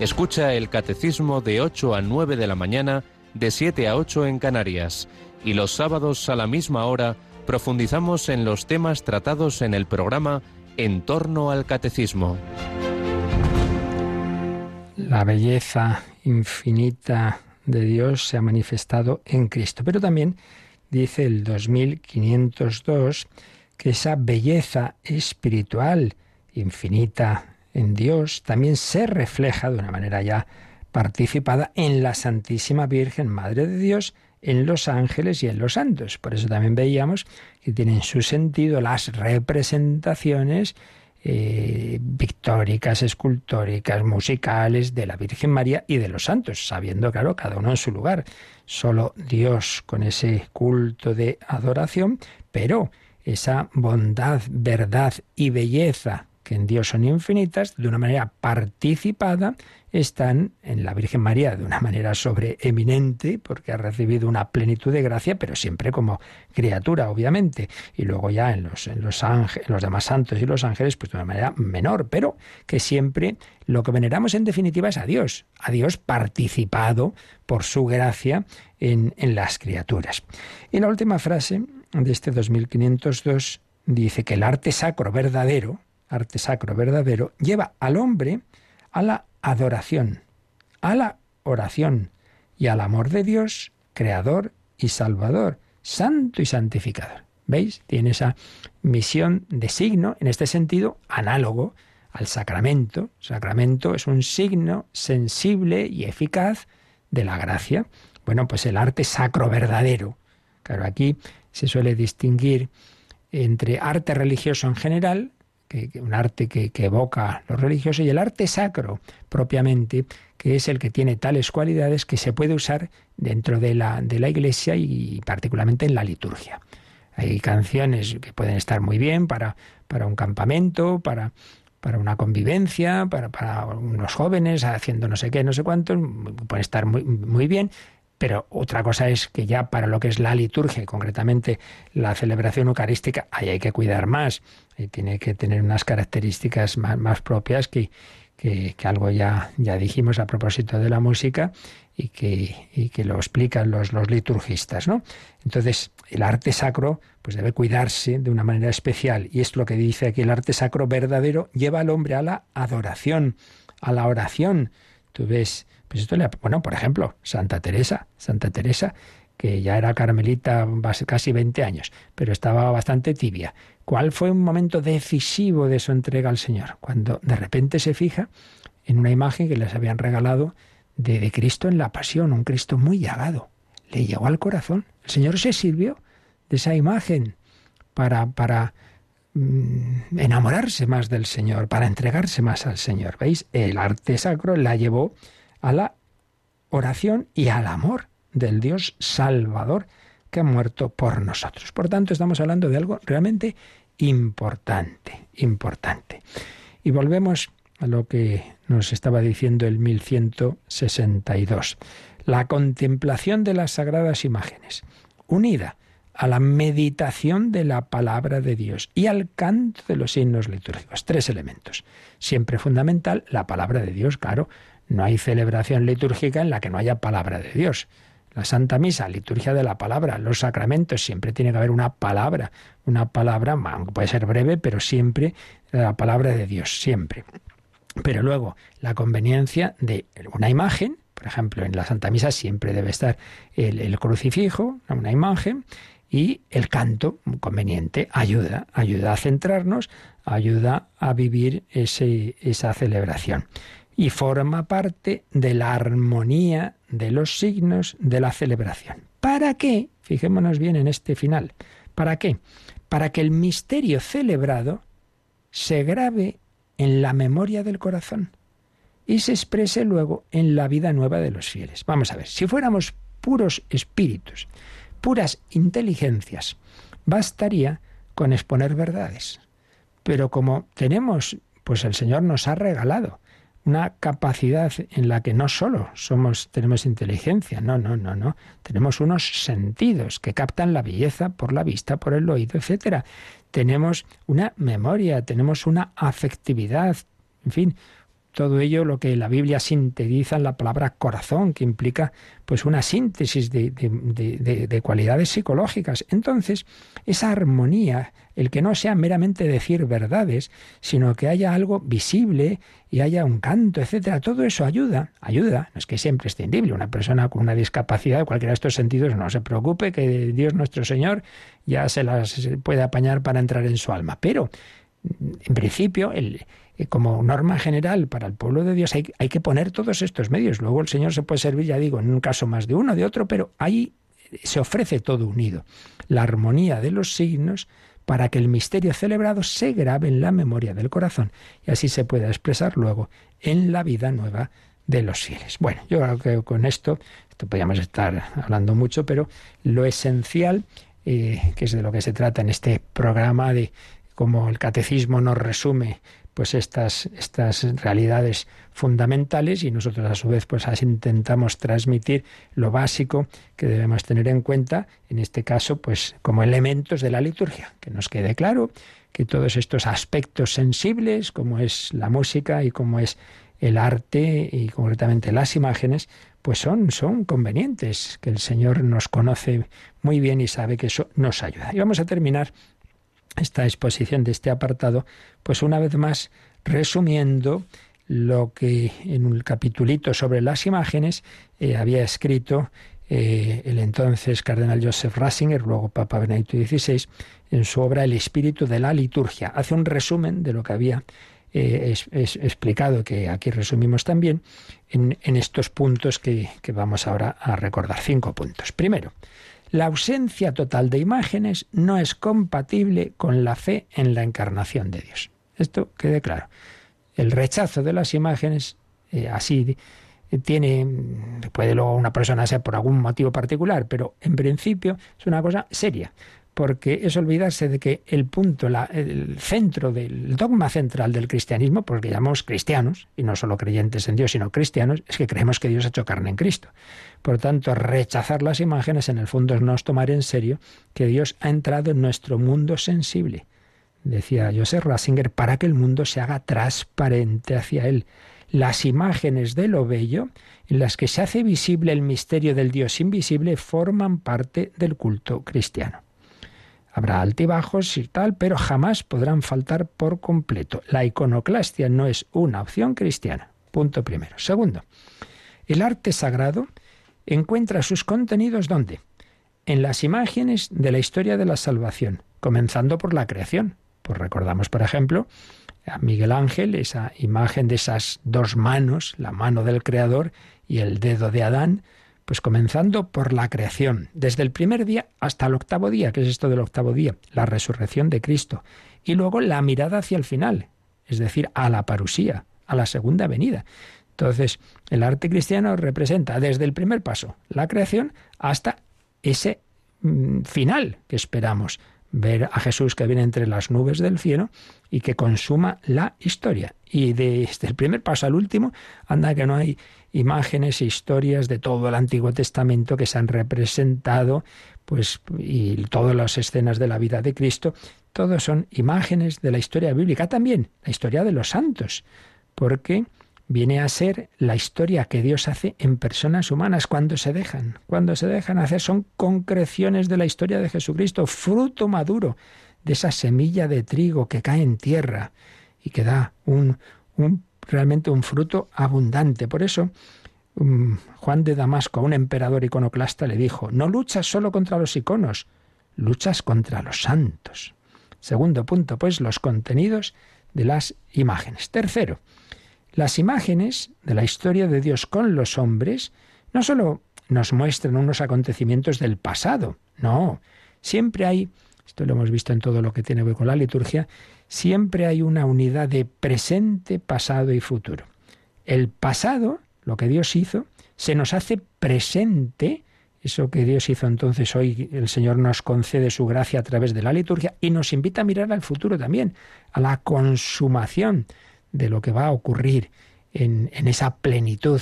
Escucha el catecismo de 8 a 9 de la mañana, de 7 a 8 en Canarias. Y los sábados a la misma hora profundizamos en los temas tratados en el programa En torno al catecismo. La belleza infinita de Dios se ha manifestado en Cristo. Pero también dice el 2502 que esa belleza espiritual infinita en Dios también se refleja de una manera ya participada en la Santísima Virgen Madre de Dios, en los ángeles y en los santos. Por eso también veíamos que tienen su sentido las representaciones eh, pictóricas, escultóricas, musicales de la Virgen María y de los santos, sabiendo, claro, cada uno en su lugar. Solo Dios con ese culto de adoración, pero esa bondad, verdad y belleza que en Dios son infinitas, de una manera participada, están en la Virgen María de una manera sobreeminente, porque ha recibido una plenitud de gracia, pero siempre como criatura, obviamente. Y luego ya en los, en los, los demás santos y los ángeles, pues de una manera menor, pero que siempre lo que veneramos en definitiva es a Dios, a Dios participado por su gracia en, en las criaturas. Y la última frase de este 2502 dice que el arte sacro verdadero, arte sacro verdadero, lleva al hombre a la adoración, a la oración y al amor de Dios, creador y salvador, santo y santificador. ¿Veis? Tiene esa misión de signo, en este sentido, análogo al sacramento. Sacramento es un signo sensible y eficaz de la gracia. Bueno, pues el arte sacro verdadero. Claro, aquí se suele distinguir entre arte religioso en general, un arte que, evoca lo religioso, y el arte sacro propiamente, que es el que tiene tales cualidades que se puede usar dentro de la, de la iglesia y particularmente en la liturgia. Hay canciones que pueden estar muy bien para, para un campamento, para, para una convivencia, para, para, unos jóvenes haciendo no sé qué, no sé cuánto, pueden estar muy, muy bien, pero otra cosa es que ya para lo que es la liturgia, concretamente la celebración eucarística, ahí hay que cuidar más. Y tiene que tener unas características más, propias que, que, algo ya, ya dijimos a propósito de la música y que, y que lo explican los, los liturgistas. ¿no? Entonces, el arte sacro pues debe cuidarse de una manera especial. Y es lo que dice aquí, el arte sacro verdadero lleva al hombre a la adoración, a la oración. Tú ves bueno, por ejemplo, Santa Teresa, Santa Teresa, que ya era carmelita casi 20 años, pero estaba bastante tibia. ¿Cuál fue un momento decisivo de su entrega al Señor? Cuando de repente se fija en una imagen que les habían regalado de, de Cristo en la pasión, un Cristo muy llagado. Le llegó al corazón. El Señor se sirvió de esa imagen para, para mm, enamorarse más del Señor, para entregarse más al Señor. ¿Veis? El arte sacro la llevó a la oración y al amor del Dios Salvador que ha muerto por nosotros. Por tanto, estamos hablando de algo realmente importante, importante. Y volvemos a lo que nos estaba diciendo el 1162. La contemplación de las sagradas imágenes, unida a la meditación de la palabra de Dios y al canto de los signos litúrgicos. Tres elementos. Siempre fundamental, la palabra de Dios, claro, no hay celebración litúrgica en la que no haya palabra de Dios. La Santa Misa, liturgia de la palabra, los sacramentos, siempre tiene que haber una palabra, una palabra, aunque puede ser breve, pero siempre la palabra de Dios, siempre. Pero luego, la conveniencia de una imagen, por ejemplo, en la Santa Misa siempre debe estar el, crucifijo, una imagen, y el canto conveniente ayuda, ayuda a centrarnos, ayuda a vivir ese, esa celebración y forma parte de la armonía de los signos de la celebración. ¿Para qué? Fijémonos bien en este final. ¿Para qué? Para que el misterio celebrado se grabe en la memoria del corazón y se exprese luego en la vida nueva de los fieles. Vamos a ver, si fuéramos puros espíritus, puras inteligencias, bastaría con exponer verdades. Pero como tenemos, pues el Señor nos ha regalado una capacidad en la que no solo somos tenemos inteligencia, no, no, no, no, tenemos unos sentidos que captan la belleza por la vista, por el oído, etcétera. Tenemos una memoria, tenemos una afectividad, en fin, todo ello lo que la Biblia sintetiza en la palabra corazón, que implica pues una síntesis de, de, cualidades psicológicas. Entonces, esa armonía, el que no sea meramente decir verdades, sino que haya algo visible y haya un canto, etcétera, todo eso ayuda, ayuda, no es que sea imprescindible. Una persona con una discapacidad de cualquiera de estos sentidos no se preocupe, que Dios nuestro Señor ya se las puede apañar para entrar en su alma. Pero en principio, el, como norma general para el pueblo de Dios hay, hay, que poner todos estos medios. Luego el Señor se puede servir, ya digo, en un caso más de uno, de otro, pero ahí se ofrece todo unido. La armonía de los signos para que el misterio celebrado se grabe en la memoria del corazón y así se pueda expresar luego en la vida nueva de los fieles. Bueno, yo creo que con esto, esto podríamos estar hablando mucho, pero lo esencial, eh, que es de lo que se trata en este programa, de cómo el catecismo nos resume pues estas, estas realidades fundamentales y nosotros a su vez pues intentamos transmitir lo básico que debemos tener en cuenta, en este caso pues como elementos de la liturgia, que nos quede claro que todos estos aspectos sensibles como es la música y como es el arte y concretamente las imágenes, pues son, son convenientes, que el Señor nos conoce muy bien y sabe que eso nos ayuda. Y vamos a terminar esta exposición de este apartado, pues una vez más resumiendo lo que en un capitulito sobre las imágenes eh, había escrito eh, el entonces cardenal Joseph Ratzinger, luego Papa Benedicto XVI, en su obra El espíritu de la liturgia. Hace un resumen de lo que había eh, explicado, que aquí resumimos también, en, estos puntos que vamos ahora a recordar. Cinco puntos. Primero, la ausencia total de imágenes no es compatible con la fe en la encarnación de Dios. Esto quede claro. El rechazo de las imágenes, eh, así eh, tiene, puede luego una persona ser por algún motivo particular, pero en principio es una cosa seria porque es olvidarse de que el punto, el centro del dogma central del cristianismo, porque llamamos cristianos, y no solo creyentes en Dios, sino cristianos, es que creemos que Dios ha hecho carne en Cristo. Por tanto, rechazar las imágenes en el fondo es no tomar en serio que Dios ha entrado en nuestro mundo sensible. Decía Joseph Ratzinger, para que el mundo se haga transparente hacia él. Las imágenes de lo bello, en las que se hace visible el misterio del Dios invisible, forman parte del culto cristiano. Habrá altibajos y tal, pero jamás podrán faltar por completo. La iconoclastia no es una opción cristiana. Punto primero. Segundo, el arte sagrado encuentra sus contenidos ¿dónde? En las imágenes de la historia de la salvación, comenzando por la creación. Pues recordamos, por ejemplo, a Miguel Ángel, esa imagen de esas dos manos, la mano del Creador y el dedo de Adán, pues comenzando por la creación, desde el primer día hasta el octavo día, que es esto del octavo día, la resurrección de Cristo, y luego la mirada hacia el final, es decir, a la parusía, a la segunda venida. Entonces, el arte cristiano representa desde el primer paso, la creación, hasta ese mm, final que esperamos, ver a Jesús que viene entre las nubes del cielo y que consuma la historia. Y desde el primer paso al último, anda que no hay imágenes e historias de todo el Antiguo Testamento que se han representado, pues, y todas las escenas de la vida de Cristo, todos son imágenes de la historia bíblica, también la historia de los santos, porque viene a ser la historia que Dios hace en personas humanas cuando se dejan, cuando se dejan hacer, son concreciones de la historia de Jesucristo, fruto maduro de esa semilla de trigo que cae en tierra y que da un, un realmente un fruto abundante. Por eso um, Juan de Damasco, un emperador iconoclasta, le dijo, no luchas solo contra los iconos, luchas contra los santos. Segundo punto, pues los contenidos de las imágenes. Tercero, las imágenes de la historia de Dios con los hombres no solo nos muestran unos acontecimientos del pasado, no, siempre hay, esto lo hemos visto en todo lo que tiene que ver con la liturgia, siempre hay una unidad de presente, pasado y futuro. El pasado, lo que Dios hizo, se nos hace presente, eso que Dios hizo entonces hoy, el Señor nos concede su gracia a través de la liturgia y nos invita a mirar al futuro también, a la consumación de lo que va a ocurrir en, esa plenitud,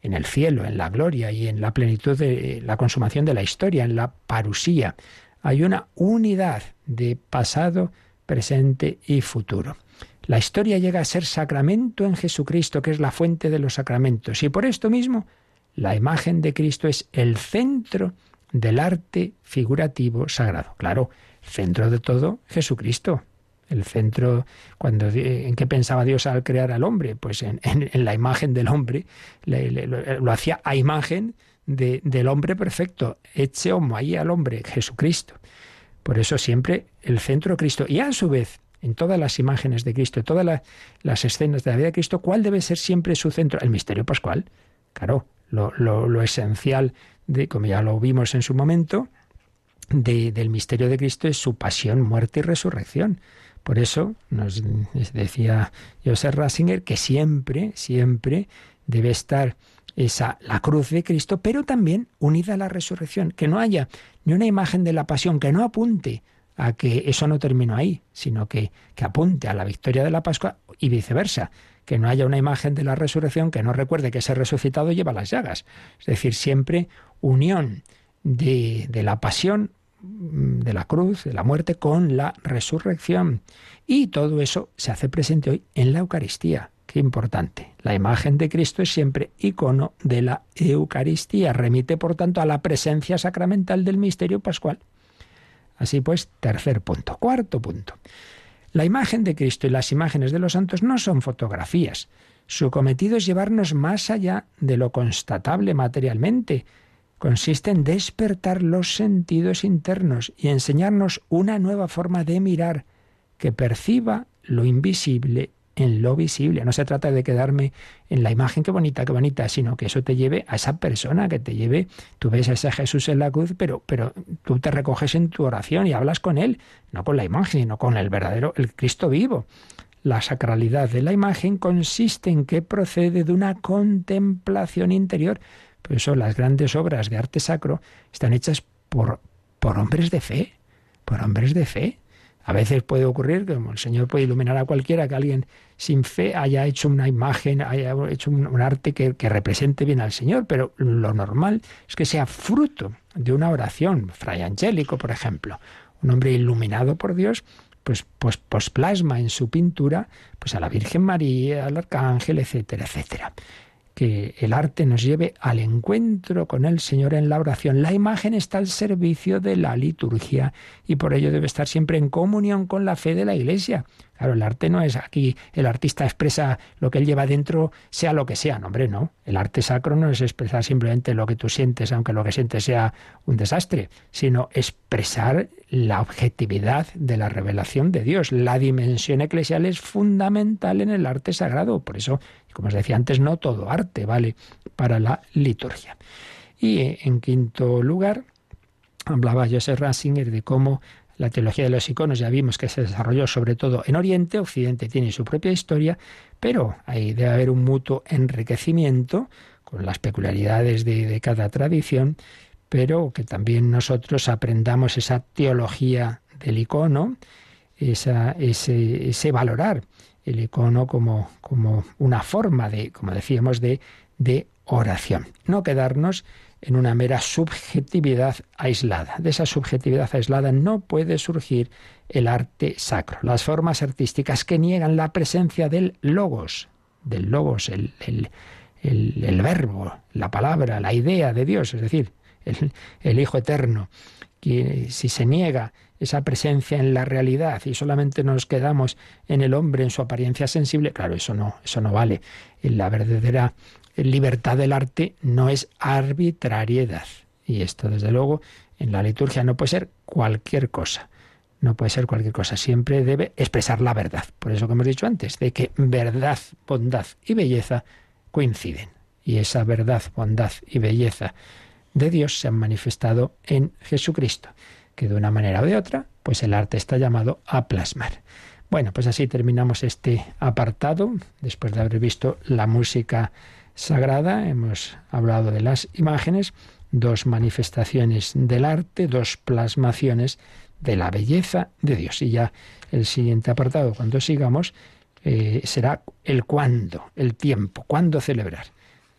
en el cielo, en la gloria y en la plenitud de la consumación de la historia, en la parusía. Hay una unidad de pasado, presente y futuro. La historia llega a ser sacramento en Jesucristo, que es la fuente de los sacramentos. Y por esto mismo, la imagen de Cristo es el centro del arte figurativo sagrado. Claro, centro de todo, Jesucristo el centro, cuando, ¿en qué pensaba Dios al crear al hombre? Pues en, la imagen del hombre, lo, hacía a imagen del hombre perfecto, eche homo ahí al hombre, Jesucristo. Por eso siempre el centro Cristo. Y a su vez, en todas las imágenes de Cristo, en todas las escenas de la vida de Cristo, ¿cuál debe ser siempre su centro? El misterio pascual. Claro, lo, lo, esencial, de, como ya lo vimos en su momento, del misterio de Cristo es su pasión, muerte y resurrección. Por eso nos decía Joseph Ratzinger que siempre, siempre debe estar esa la cruz de Cristo, pero también unida a la resurrección, que no haya ni una imagen de la pasión que no apunte a que eso no terminó ahí, sino que, que apunte a la victoria de la Pascua y viceversa, que no haya una imagen de la resurrección que no recuerde que ese resucitado lleva las llagas. Es decir, siempre unión de, de la pasión, de la cruz, de la muerte, con la resurrección. Y todo eso se hace presente hoy en la Eucaristía. Qué importante. La imagen de Cristo es siempre icono de la Eucaristía. Remite, por tanto, a la presencia sacramental del misterio pascual. Así pues, tercer punto. Cuarto punto. La imagen de Cristo y las imágenes de los santos no son fotografías. Su cometido es llevarnos más allá de lo constatable materialmente. Consiste en despertar los sentidos internos y enseñarnos una nueva forma de mirar que perciba lo invisible en lo visible. No se trata de quedarme en la imagen, qué bonita, qué bonita, sino que eso te lleve a esa persona, que te lleve, tú ves a ese Jesús en la cruz, pero, pero tú te recoges en tu oración y hablas con él, no con la imagen, sino con el verdadero, el Cristo vivo. La sacralidad de la imagen consiste en que procede de una contemplación interior. Por eso las grandes obras de arte sacro están hechas por, por hombres de fe, por hombres de fe. A veces puede ocurrir que el Señor puede iluminar a cualquiera, que alguien sin fe haya hecho una imagen, haya hecho un, arte que, represente bien al Señor, pero lo normal es que sea fruto de una oración. Fray Angélico, por ejemplo, un hombre iluminado por Dios, pues, pues, pues plasma en su pintura pues a la Virgen María, al Arcángel, etcétera, etcétera que el arte nos lleve al encuentro con el Señor en la oración. La imagen está al servicio de la liturgia y por ello debe estar siempre en comunión con la fe de la Iglesia. Claro, el arte no es aquí, el artista expresa lo que él lleva dentro, sea lo que sea. No, hombre, no. El arte sacro no es expresar simplemente lo que tú sientes, aunque lo que sientes sea un desastre, sino expresar la objetividad de la revelación de Dios. La dimensión eclesial es fundamental en el arte sagrado. Por eso, como os decía antes, no todo arte vale para la liturgia. Y eh, en quinto lugar, hablaba Joseph Ratzinger de cómo la teología de los iconos ya vimos que se desarrolló sobre todo en Oriente, Occidente tiene su propia historia, pero ahí debe haber un mutuo enriquecimiento con las peculiaridades de, cada tradición, pero que también nosotros aprendamos esa teología del icono, ese valorar el icono como, como una forma de, como decíamos, de, de oración. No quedarnos en una mera subjetividad aislada. De esa subjetividad aislada no puede surgir el arte sacro, las formas artísticas que niegan la presencia del logos, del logos, el, el, verbo, la palabra, la idea de Dios, es decir, el, Hijo Eterno. Que si se niega esa presencia en la realidad y solamente nos quedamos en el hombre en su apariencia sensible, claro, eso no, eso no vale. La verdadera libertad del arte no es arbitrariedad. Y esto, desde luego, en la liturgia no puede ser cualquier cosa. No puede ser cualquier cosa. Siempre debe expresar la verdad. Por eso que hemos dicho antes, de que verdad, bondad y belleza coinciden. Y esa verdad, bondad y belleza de Dios se han manifestado en Jesucristo, que de una manera o de otra, pues el arte está llamado a plasmar. Bueno, pues así terminamos este apartado, después de haber visto la música sagrada, hemos hablado de las imágenes, dos manifestaciones del arte, dos plasmaciones de la belleza de Dios. Y ya el siguiente apartado, cuando sigamos, eh, será el cuándo, el tiempo, cuándo celebrar,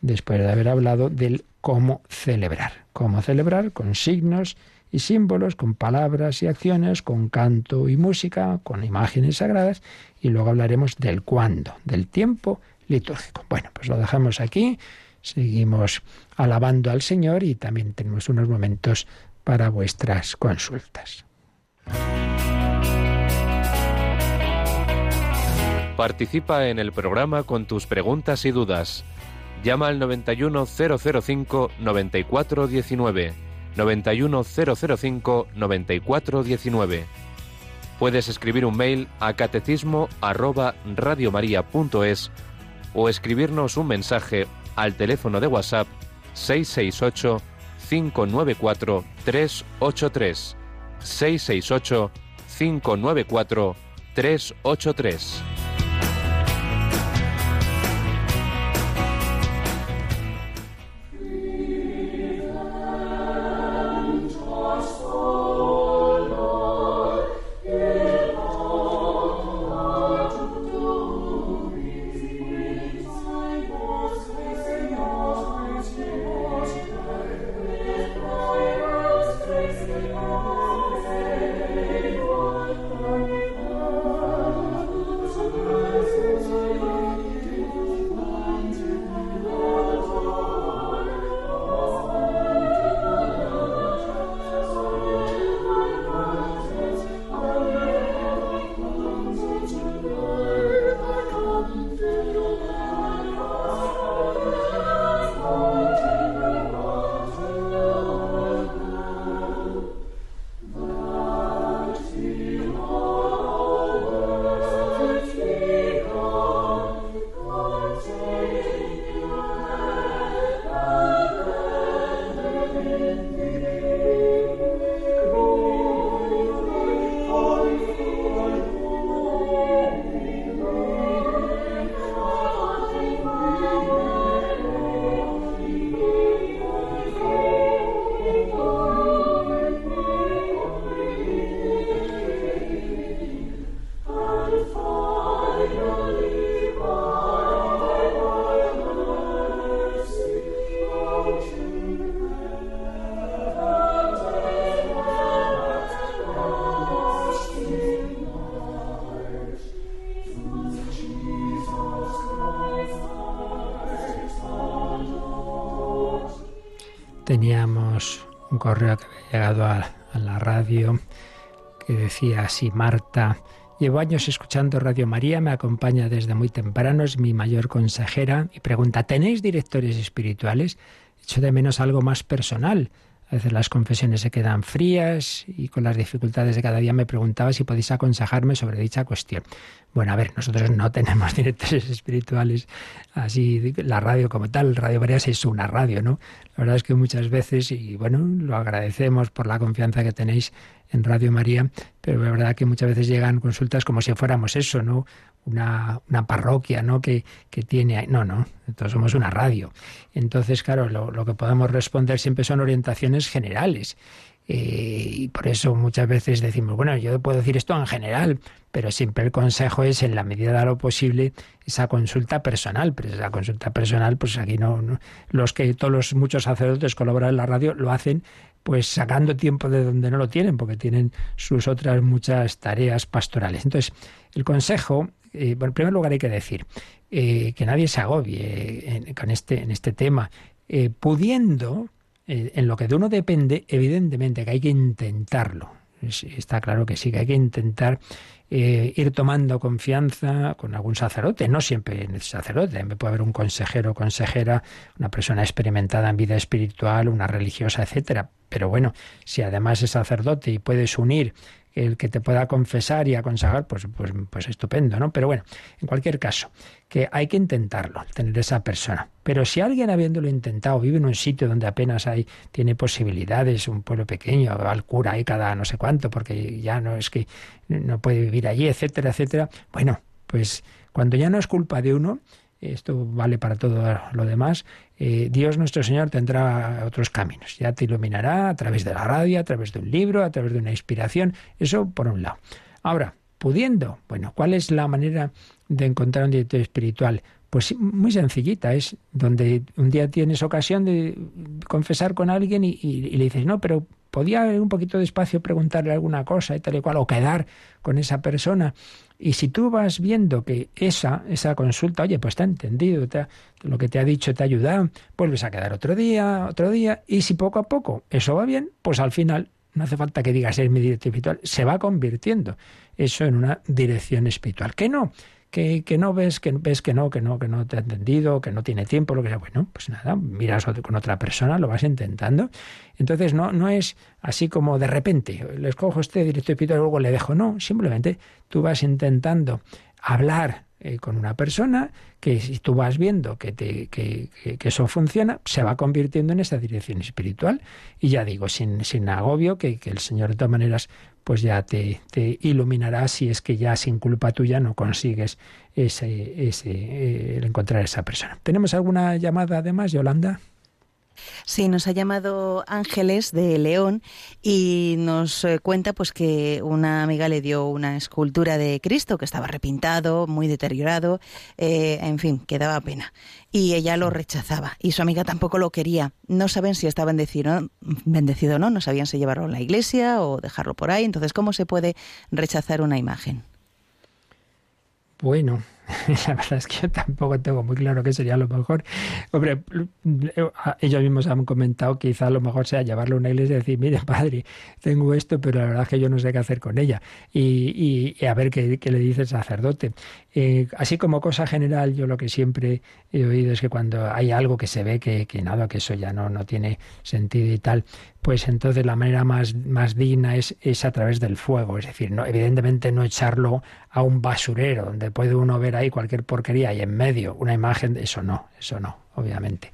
después de haber hablado del cómo celebrar. Cómo celebrar con signos y símbolos, con palabras y acciones, con canto y música, con imágenes sagradas, y luego hablaremos del cuándo, del tiempo litúrgico. Bueno, pues lo dejamos aquí, seguimos alabando al Señor y también tenemos unos momentos para vuestras consultas. Participa en el programa con tus preguntas y dudas. Llama al 91005 9419. 91005 9419 Puedes escribir un mail a catecismo o escribirnos un mensaje al teléfono de WhatsApp 668 594 383 668 594 383 teníamos un correo que había llegado a, la radio que decía así, Marta, llevo años escuchando Radio María, me acompaña desde muy temprano, es mi mayor consejera y pregunta, ¿tenéis directores espirituales? Echo de menos algo más personal. A veces las confesiones se quedan frías y con las dificultades de cada día me preguntaba si podéis aconsejarme sobre dicha cuestión. Bueno, a ver, nosotros no tenemos <laughs> directores espirituales así, la radio como tal, Radio María es una radio, ¿no? La verdad es que muchas veces, y bueno, lo agradecemos por la confianza que tenéis en Radio María, pero la verdad que muchas veces llegan consultas como si fuéramos eso, ¿no? Una, una parroquia, ¿no? Que, que tiene... No, no, entonces somos una radio. Entonces, claro, lo, lo que podemos responder siempre son orientaciones generales. Eh, y por eso muchas veces decimos, bueno, yo puedo decir esto en general, pero siempre el consejo es, en la medida de lo posible, esa consulta personal. Pero esa consulta personal, pues aquí no, los que todos los muchos sacerdotes colaboran en la radio lo hacen pues sacando tiempo de donde no lo tienen, porque tienen sus otras muchas tareas pastorales. Entonces, el consejo, eh, en primer lugar hay que decir eh, que nadie se agobie en, con este, en este tema, pudiendo eh, en lo que de uno depende, evidentemente que hay que intentarlo. Está claro que sí, que hay que intentar eh, ir tomando confianza con algún sacerdote, no siempre en el sacerdote, puede haber un consejero consejera, una persona experimentada en vida espiritual, una religiosa, etcétera. Pero bueno, si además es sacerdote y puedes unir el que te pueda confesar y aconsejar, pues, pues, pues estupendo, ¿no? Pero bueno, en cualquier caso, que hay que intentarlo, tener esa persona. Pero si alguien habiéndolo intentado vive en un sitio donde apenas hay, tiene posibilidades, un pueblo pequeño, va al cura ahí cada no sé cuánto, porque ya no es que no puede vivir allí, etcétera, etcétera, bueno, pues cuando ya no es culpa de uno, esto vale para todo lo demás, eh, Dios nuestro Señor tendrá otros caminos, ya te iluminará a través de la radio, a través de un libro, a través de una inspiración, eso por un lado. Ahora, pudiendo, bueno, ¿cuál es la manera de encontrar un director espiritual? Pues muy sencillita, es donde un día tienes ocasión de confesar con alguien y, le dices, no, pero podía un poquito de espacio preguntarle alguna cosa y tal y cual, o quedar con esa persona. Y si tú vas viendo que esa, esa consulta, oye, pues te ha entendido, lo que te ha dicho te ha ayudado, vuelves a quedar otro día, otro día, y si poco a poco eso va bien, pues al final no hace falta que digas es mi dirección espiritual, se va convirtiendo eso en una dirección espiritual. Que no, que, que, no ves, que ves que no, que no, que no te ha entendido, que no tiene tiempo, lo que sea. Bueno, pues nada, miras con otra persona, lo vas intentando. Entonces no, no es así como de repente, le escojo este directo y luego le dejo. No, simplemente tú vas intentando hablar eh, con una persona que si tú vas viendo que, te, que, que, eso funciona, se va convirtiendo en esa dirección espiritual. Y ya digo, sin, sin agobio, que, que el Señor de todas maneras pues ya te, te, iluminará si es que ya sin culpa tuya no consigues ese, ese, eh, encontrar a esa persona. ¿Tenemos alguna llamada además, Yolanda? Sí, nos ha llamado Ángeles de León y nos eh, cuenta pues que una amiga le dio una escultura de Cristo que estaba repintado, muy deteriorado, eh, en fin, que daba pena. Y ella lo rechazaba y su amiga tampoco lo quería. No saben si está bendecido, bendecido o no, no sabían si llevarlo a la iglesia o dejarlo por ahí. Entonces, ¿cómo se puede rechazar una imagen? Bueno, <laughs> la verdad es que yo tampoco tengo muy claro qué sería lo mejor. Hombre, ellos mismos han comentado que quizá lo mejor sea llevarlo a una iglesia y decir, mire, padre, tengo esto, pero la verdad es que yo no sé qué hacer con ella. Y, a ver qué, le dice el sacerdote. Eh, así como cosa general, yo lo que siempre he oído es que cuando hay algo que se ve que, que nada, que eso ya no, no tiene sentido y tal, pues entonces la manera más, más digna es, es a través del fuego. Es decir, no, evidentemente no echarlo a un basurero, donde puede uno ver ahí cualquier porquería y en medio una imagen, eso no, eso no, obviamente.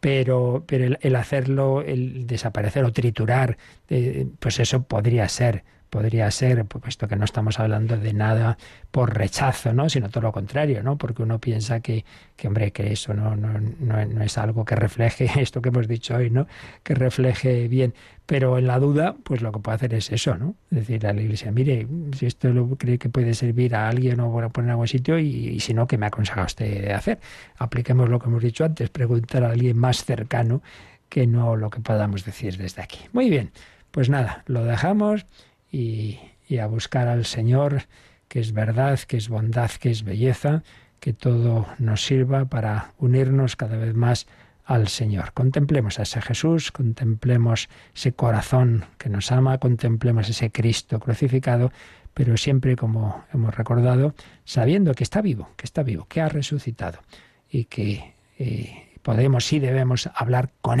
Pero, pero el, hacerlo, el desaparecer o triturar, eh, pues eso podría ser podría ser, puesto que no estamos hablando de nada por rechazo, ¿no? sino todo lo contrario, ¿no? porque uno piensa que, que hombre, que eso no, no, no, es algo que refleje <laughs> esto que hemos dicho hoy, ¿no? que refleje bien. Pero en la duda, pues lo que puede hacer es eso, ¿no? Decir a la iglesia, mire, si esto lo cree que puede servir a alguien o poner en algún sitio, y, si no, ¿qué me aconseja usted hacer? Apliquemos lo que hemos dicho antes, preguntar a alguien más cercano que no lo que podamos decir desde aquí. Muy bien, pues nada, lo dejamos y, a buscar al Señor, que es verdad, que es bondad, que es belleza, que todo nos sirva para unirnos cada vez más al Señor. Contemplemos a ese Jesús, contemplemos ese corazón que nos ama, contemplemos ese Cristo crucificado, pero siempre, como hemos recordado, sabiendo que está vivo, que está vivo, que ha resucitado y que eh, podemos y debemos hablar con Él